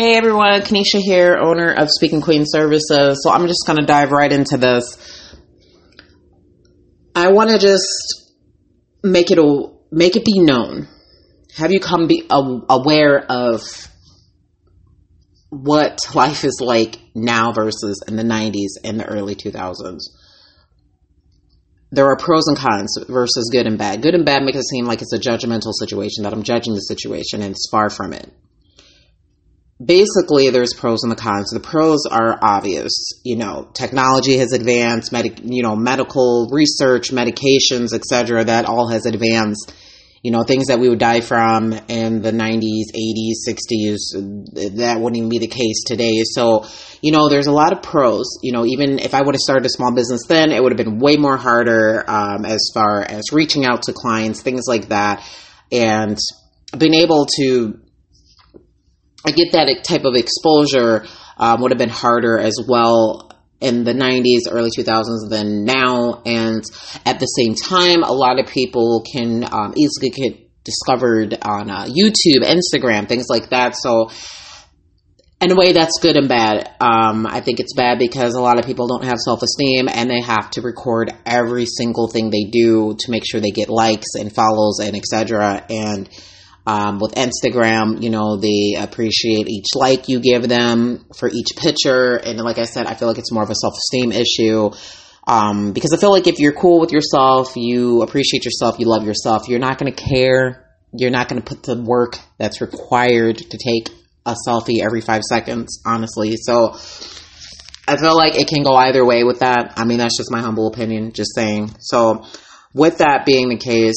Hey everyone, Kanisha here, owner of Speaking Queen Services. So I'm just going to dive right into this. I want to just make it a, make it be known. Have you come be aware of what life is like now versus in the 90s and the early 2000s? There are pros and cons versus good and bad. Good and bad make it seem like it's a judgmental situation that I'm judging the situation and it's far from it basically there's pros and the cons. The pros are obvious. You know, technology has advanced, medic, you know, medical research, medications, etc. That all has advanced. You know, things that we would die from in the 90s, 80s, 60s, that wouldn't even be the case today. So, you know, there's a lot of pros. You know, even if I would have started a small business then, it would have been way more harder um, as far as reaching out to clients, things like that. And being able to I get that type of exposure um, would have been harder as well in the 90s, early 2000s than now. And at the same time, a lot of people can um, easily get discovered on uh, YouTube, Instagram, things like that. So, in a way, that's good and bad. Um, I think it's bad because a lot of people don't have self esteem and they have to record every single thing they do to make sure they get likes and follows and etc. And um, with Instagram, you know, they appreciate each like you give them for each picture. And like I said, I feel like it's more of a self esteem issue. Um, because I feel like if you're cool with yourself, you appreciate yourself, you love yourself, you're not going to care. You're not going to put the work that's required to take a selfie every five seconds, honestly. So I feel like it can go either way with that. I mean, that's just my humble opinion, just saying. So, with that being the case,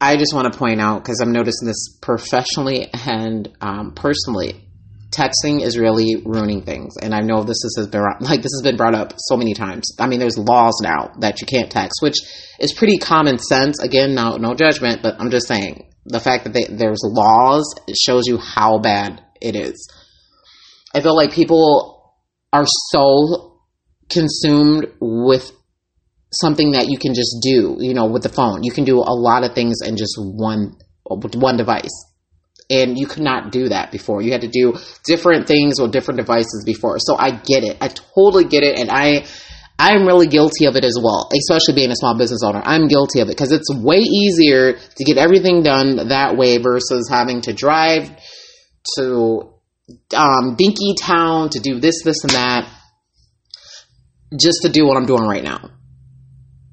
I just want to point out because I'm noticing this professionally and um, personally. Texting is really ruining things, and I know this has been like this has been brought up so many times. I mean, there's laws now that you can't text, which is pretty common sense. Again, no no judgment, but I'm just saying the fact that they, there's laws shows you how bad it is. I feel like people are so consumed with something that you can just do, you know, with the phone. You can do a lot of things in just one one device. And you could not do that before. You had to do different things with different devices before. So I get it. I totally get it. And I I'm really guilty of it as well, especially being a small business owner. I'm guilty of it because it's way easier to get everything done that way versus having to drive to um, Dinkytown to do this, this, and that just to do what I'm doing right now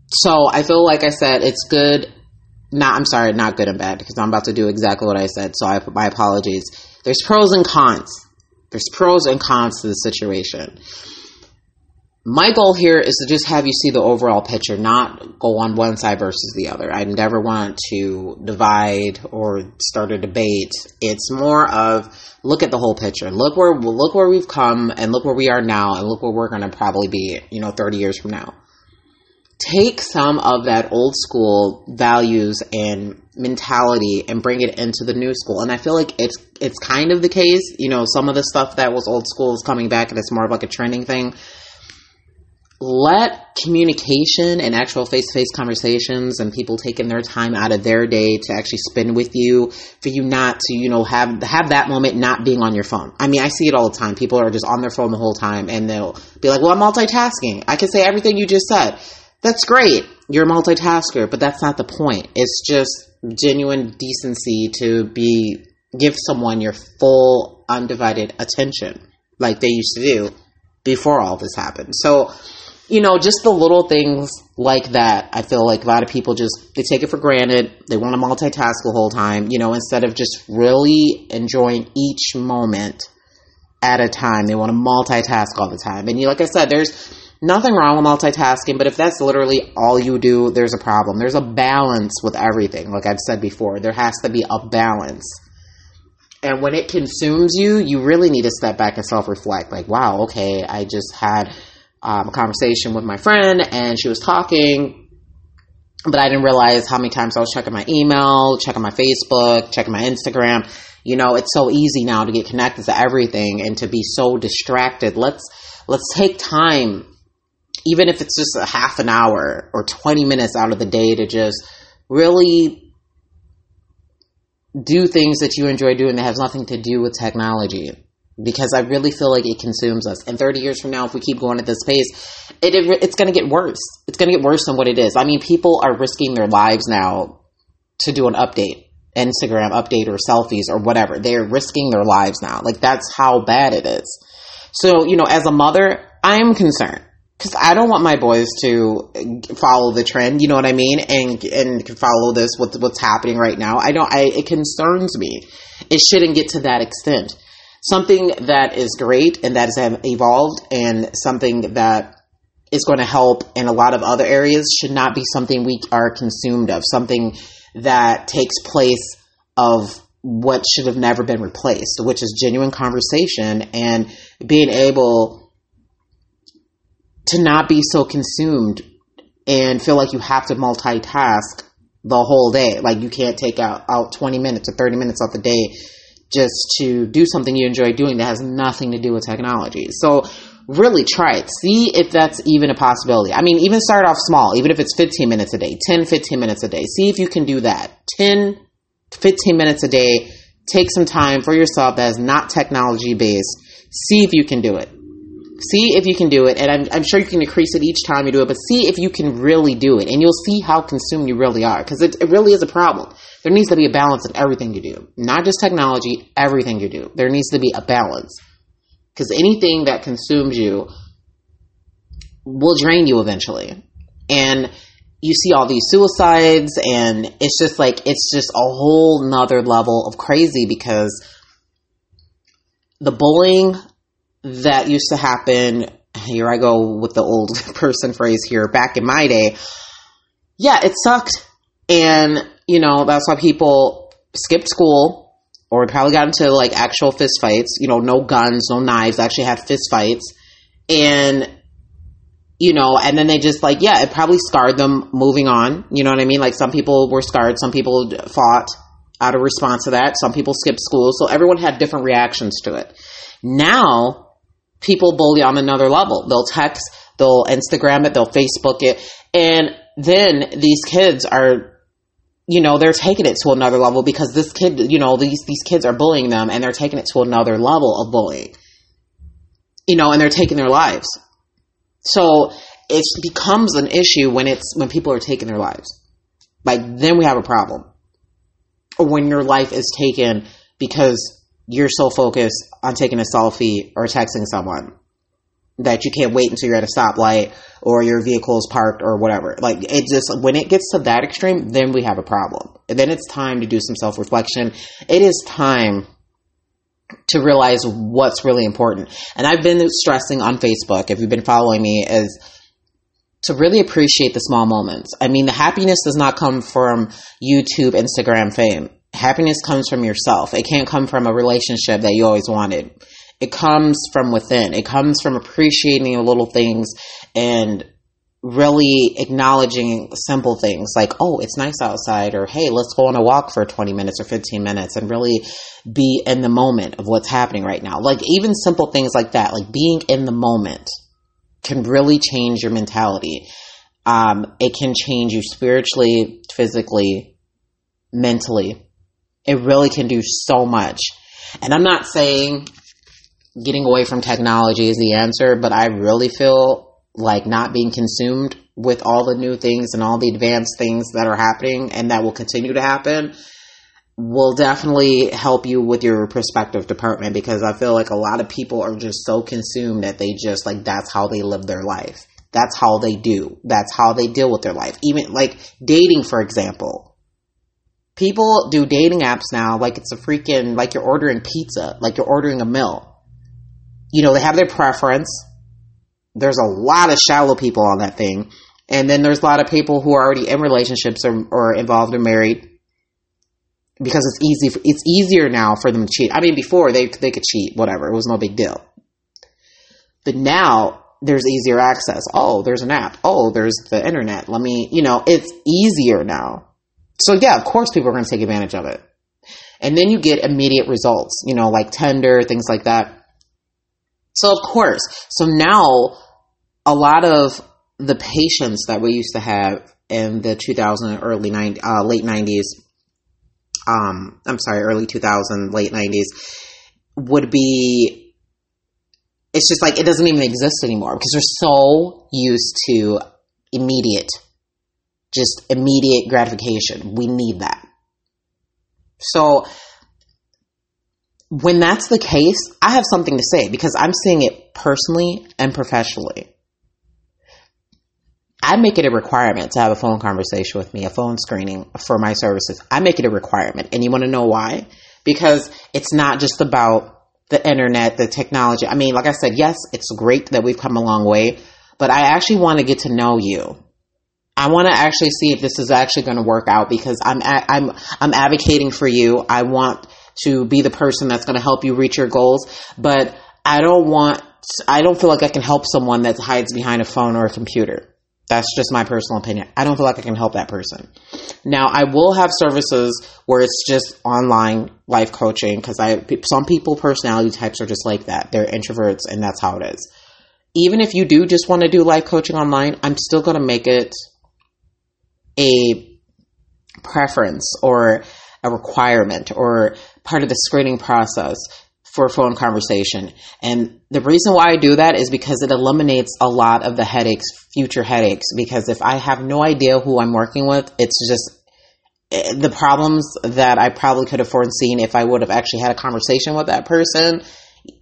so I feel like I said it's good. Not, I'm sorry, not good and bad because I'm about to do exactly what I said. So I, my apologies. There's pros and cons. There's pros and cons to the situation. My goal here is to just have you see the overall picture, not go on one side versus the other. I never want to divide or start a debate. It's more of look at the whole picture. Look where look where we've come and look where we are now and look where we're going to probably be, you know, 30 years from now take some of that old school values and mentality and bring it into the new school. And I feel like it's it's kind of the case. You know, some of the stuff that was old school is coming back and it's more of like a trending thing. Let communication and actual face to face conversations and people taking their time out of their day to actually spend with you, for you not to, you know, have have that moment not being on your phone. I mean, I see it all the time. People are just on their phone the whole time and they'll be like, Well, I'm multitasking. I can say everything you just said that's great. You're a multitasker, but that's not the point. It's just genuine decency to be give someone your full undivided attention like they used to do before all this happened. So, you know, just the little things like that, I feel like a lot of people just they take it for granted. They want to multitask the whole time, you know, instead of just really enjoying each moment at a time. They want to multitask all the time. And you like I said, there's Nothing wrong with multitasking, but if that's literally all you do, there's a problem. There's a balance with everything. Like I've said before, there has to be a balance. And when it consumes you, you really need to step back and self reflect. Like, wow, okay, I just had um, a conversation with my friend and she was talking, but I didn't realize how many times I was checking my email, checking my Facebook, checking my Instagram. You know, it's so easy now to get connected to everything and to be so distracted. Let's let's take time even if it's just a half an hour or 20 minutes out of the day to just really do things that you enjoy doing that has nothing to do with technology because I really feel like it consumes us. And 30 years from now, if we keep going at this pace, it, it it's going to get worse. It's going to get worse than what it is. I mean, people are risking their lives now to do an update, Instagram update or selfies or whatever. They're risking their lives now. Like that's how bad it is. So, you know, as a mother, I am concerned because I don't want my boys to uh, follow the trend. You know what I mean? And and follow this with what's happening right now. I don't. I it concerns me. It shouldn't get to that extent. Something that is great and that has evolved, and something that is going to help in a lot of other areas should not be something we are consumed of. Something that takes place of what should have never been replaced, which is genuine conversation and being able to not be so consumed and feel like you have to multitask the whole day. Like you can't take out, out 20 minutes or 30 minutes off the day just to do something you enjoy doing that has nothing to do with technology. So really try it. See if that's even a possibility. I mean, even start off small, even if it's 15 minutes a day, 10, 15 minutes a day. See if you can do that. 10, 15 minutes a day. Take some time for yourself that is not technology based. See if you can do it. See if you can do it, and I'm, I'm sure you can increase it each time you do it, but see if you can really do it, and you'll see how consumed you really are, because it, it really is a problem. There needs to be a balance in everything you do, not just technology, everything you do. There needs to be a balance, because anything that consumes you will drain you eventually, and you see all these suicides, and it's just like it's just a whole nother level of crazy because the bullying that used to happen. Here I go with the old person phrase here. Back in my day, yeah, it sucked. And, you know, that's why people skipped school or probably got into like actual fist fights. You know, no guns, no knives, actually had fist fights. And, you know, and then they just like, yeah, it probably scarred them moving on. You know what I mean? Like some people were scarred, some people fought out of response to that. Some people skipped school. So everyone had different reactions to it. Now, people bully on another level. They'll text, they'll Instagram it, they'll Facebook it. And then these kids are, you know, they're taking it to another level because this kid, you know, these, these kids are bullying them and they're taking it to another level of bullying. You know, and they're taking their lives. So it becomes an issue when it's, when people are taking their lives. Like, then we have a problem. Or when your life is taken because you're so focused on taking a selfie or texting someone that you can't wait until you're at a stoplight or your vehicle is parked or whatever. Like it just when it gets to that extreme, then we have a problem. And then it's time to do some self reflection. It is time to realize what's really important. And I've been stressing on Facebook, if you've been following me, is to really appreciate the small moments. I mean, the happiness does not come from YouTube, Instagram fame happiness comes from yourself. It can't come from a relationship that you always wanted. It comes from within. It comes from appreciating the little things and really acknowledging simple things like, oh, it's nice outside, or hey, let's go on a walk for 20 minutes or 15 minutes and really be in the moment of what's happening right now. Like, even simple things like that, like being in the moment, can really change your mentality. Um, it can change you spiritually, physically, mentally. It really can do so much. And I'm not saying getting away from technology is the answer, but I really feel like not being consumed with all the new things and all the advanced things that are happening and that will continue to happen will definitely help you with your prospective department because I feel like a lot of people are just so consumed that they just like that's how they live their life. That's how they do. That's how they deal with their life. Even like dating, for example. People do dating apps now like it's a freaking, like you're ordering pizza, like you're ordering a meal. You know, they have their preference. There's a lot of shallow people on that thing. And then there's a lot of people who are already in relationships or, or involved or married because it's easy. It's easier now for them to cheat. I mean, before they they could cheat, whatever. It was no big deal. But now there's easier access. Oh, there's an app. Oh, there's the internet. Let me, you know, it's easier now. So yeah, of course people are going to take advantage of it. And then you get immediate results, you know, like Tinder, things like that. So of course, so now a lot of the patience that we used to have in the 2000 early 90, uh, late 90s um, I'm sorry, early 2000, late 90s, would be, it's just like it doesn't even exist anymore because we're so used to immediate, just immediate gratification. We need that. So, when that's the case, I have something to say because I'm seeing it personally and professionally. I make it a requirement to have a phone conversation with me, a phone screening for my services. I make it a requirement. And you want to know why? Because it's not just about the internet, the technology. I mean, like I said, yes, it's great that we've come a long way, but I actually want to get to know you. I want to actually see if this is actually going to work out because I'm I'm I'm advocating for you. I want to be the person that's going to help you reach your goals, but I don't want I don't feel like I can help someone that hides behind a phone or a computer. That's just my personal opinion. I don't feel like I can help that person. Now, I will have services where it's just online life coaching because I some people personality types are just like that. They're introverts and that's how it is. Even if you do just want to do life coaching online, I'm still going to make it a preference or a requirement or part of the screening process for phone conversation. And the reason why I do that is because it eliminates a lot of the headaches, future headaches. Because if I have no idea who I'm working with, it's just eh, the problems that I probably could have foreseen if I would have actually had a conversation with that person.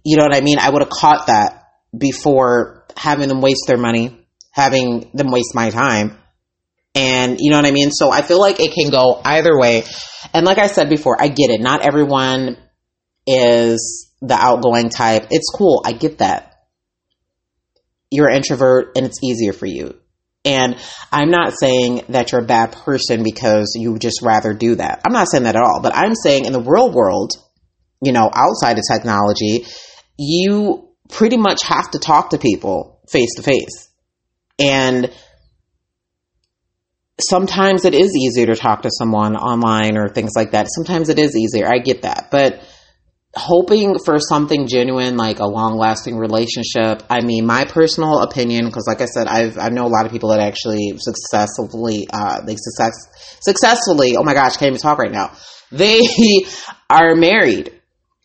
You know what I mean? I would have caught that before having them waste their money, having them waste my time. And you know what I mean? So I feel like it can go either way. And like I said before, I get it. Not everyone is the outgoing type. It's cool. I get that. You're an introvert and it's easier for you. And I'm not saying that you're a bad person because you just rather do that. I'm not saying that at all. But I'm saying in the real world, you know, outside of technology, you pretty much have to talk to people face to face. And sometimes it is easier to talk to someone online or things like that. Sometimes it is easier. I get that. But hoping for something genuine, like a long lasting relationship. I mean, my personal opinion, because like I said, I've, I know a lot of people that actually successfully, uh, they success, successfully, oh my gosh, can't even talk right now. They are married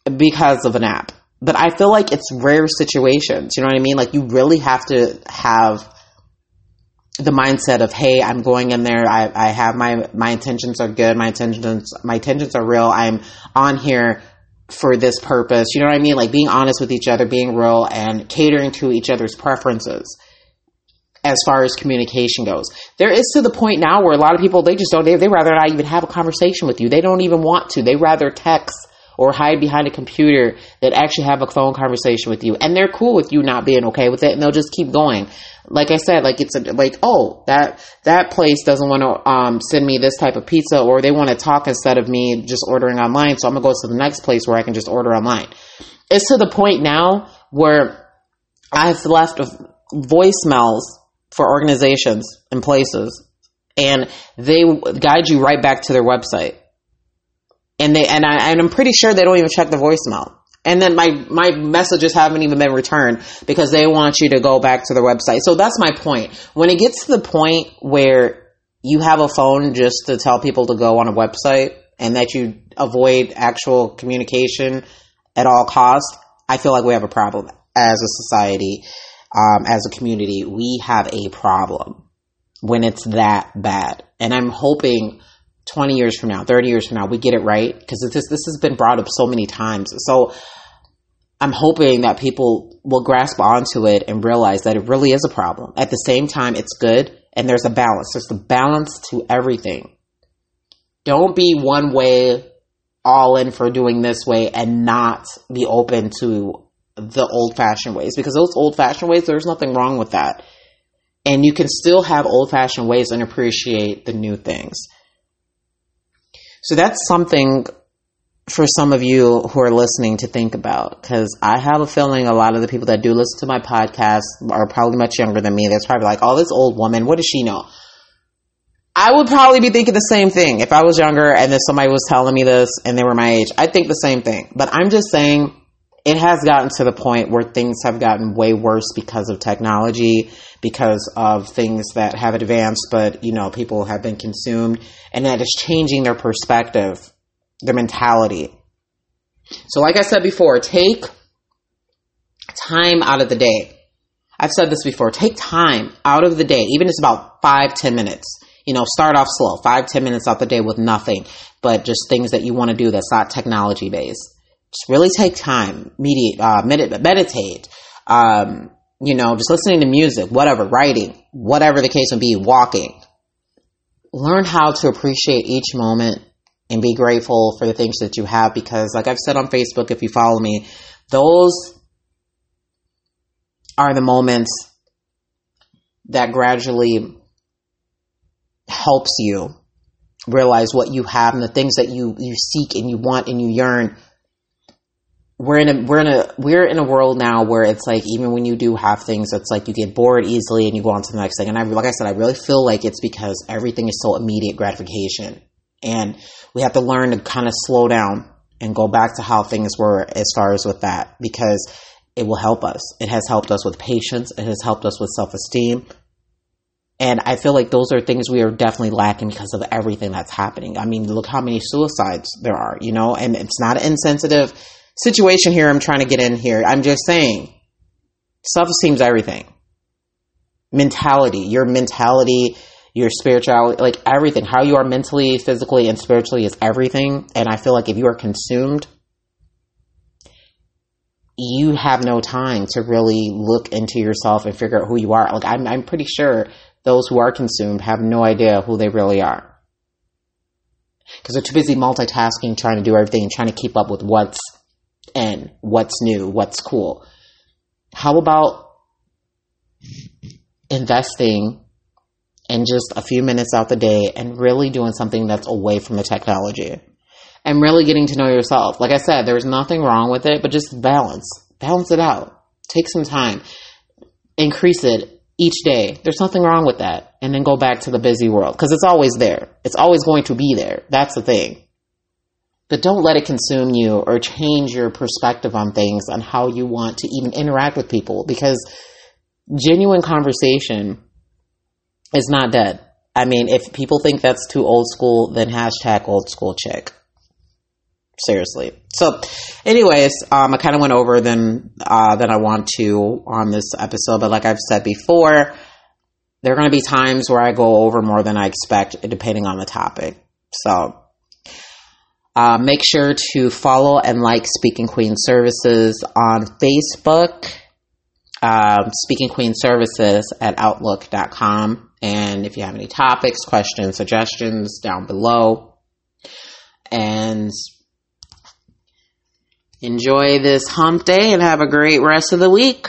because of an app. But I feel like it's rare situations. You know what I mean? Like you really have to have the mindset of, hey, I'm going in there. I, I have my, my intentions are good. My intentions, my intentions are real. I'm on here for this purpose. You know what I mean? Like being honest with each other, being real, and catering to each other's preferences as far as communication goes. There is to the point now where a lot of people they just don't they, they rather not even have a conversation with you. They don't even want to. They rather text or hide behind a computer that actually have a phone conversation with you. And they're cool with you not being okay with it and they'll just keep going like I said, like it's a, like, oh, that, that place doesn't want to, um, send me this type of pizza or they want to talk instead of me just ordering online. So I'm to go to the next place where I can just order online. It's to the point now where I've left voicemails for organizations and places and they guide you right back to their website. And they, and I, and I'm pretty sure they don't even check the voicemail. And then my, my messages haven't even been returned because they want you to go back to their website. So that's my point. When it gets to the point where you have a phone just to tell people to go on a website and that you avoid actual communication at all costs, I feel like we have a problem as a society, um, as a community. We have a problem when it's that bad. And I'm hoping 20 years from now, 30 years from now, we get it right because this this has been brought up so many times. So I'm hoping that people will grasp onto it and realize that it really is a problem. At the same time, it's good and there's a balance. There's a balance to everything. Don't be one way all in for doing this way and not be open to the old fashioned ways because those old fashioned ways, there's nothing wrong with that. And you can still have old fashioned ways and appreciate the new things. So that's something for some of you who are listening to think about because I have a feeling a lot of the people that do listen to my podcast are probably much younger than me. That's probably like, oh, this old woman, what does she know? I would probably be thinking the same thing if I was younger and then somebody was telling me this and they were my age. I'd think the same thing. But I'm just saying it has gotten to the point where things have gotten way worse because of technology, because of things that have advanced, but you know, people have been consumed and that is changing their perspective their mentality. So, like I said before, take time out of the day. I've said this before. Take time out of the day, even if it's about five, ten minutes. You know, start off slow, five, ten minutes out the day with nothing, but just things that you want to do that's not technology based. Just really take time, mediate, uh, med- meditate, um, you know, just listening to music, whatever, writing, whatever the case may be, walking. Learn how to appreciate each moment and be grateful for the things that you have because, like I've said on Facebook, if you follow me, those are the moments that gradually helps you realize what you have and the things that you you seek and you want and you yearn we're in a we're in a we're in a world now where it's like even when you do have things it's like you get bored easily and you go on to the next thing. And I like I said I really feel like it's because everything is so immediate gratification. And we have to learn to kind of slow down and go back to how things were as far as with that because it will help us. It has helped us with patience. It has helped us with self-esteem. And I feel like those are things we are definitely lacking because of everything that's happening. I mean, look how many suicides there are, you know, and it's not insensitive situation here I'm trying to get in here. I'm just saying self esteem's everything. Mentality, your mentality, your spirituality, like everything, how you are mentally, physically, and spiritually is everything. And I feel like if you are consumed, you have no time to really look into yourself and figure out who you are. Like I'm, I'm pretty sure those who are consumed have no idea who they really are. Because they're too busy multitasking, trying to do everything, and trying to keep up with what's in, what's new, what's cool. How about investing in just a few minutes out the day and really doing something that's away from the technology? And really getting to know yourself. Like I said, there's nothing wrong with it, but just balance. Balance it out. Take some time. Increase it each day. There's nothing wrong with that. And then go back to the busy world because it's always there. It's always going to be there. That's the thing. But don't let it consume you or change your perspective on things on how you want to even interact with people because genuine conversation is not dead. I mean, if people think that's too old school, then hashtag old school chick seriously. So, anyways, um, I kind of went over than uh, than I want to on this episode, but like I've said before, there are going to be times where I go over more than I expect, depending on the topic. So. Uh, make sure to follow and like Speaking Queen Services on Facebook, uh, Speaking Queen Services at Outlook.com. And if you have any topics, questions, suggestions, down below. And Enjoy this hump day and have a great rest of the week.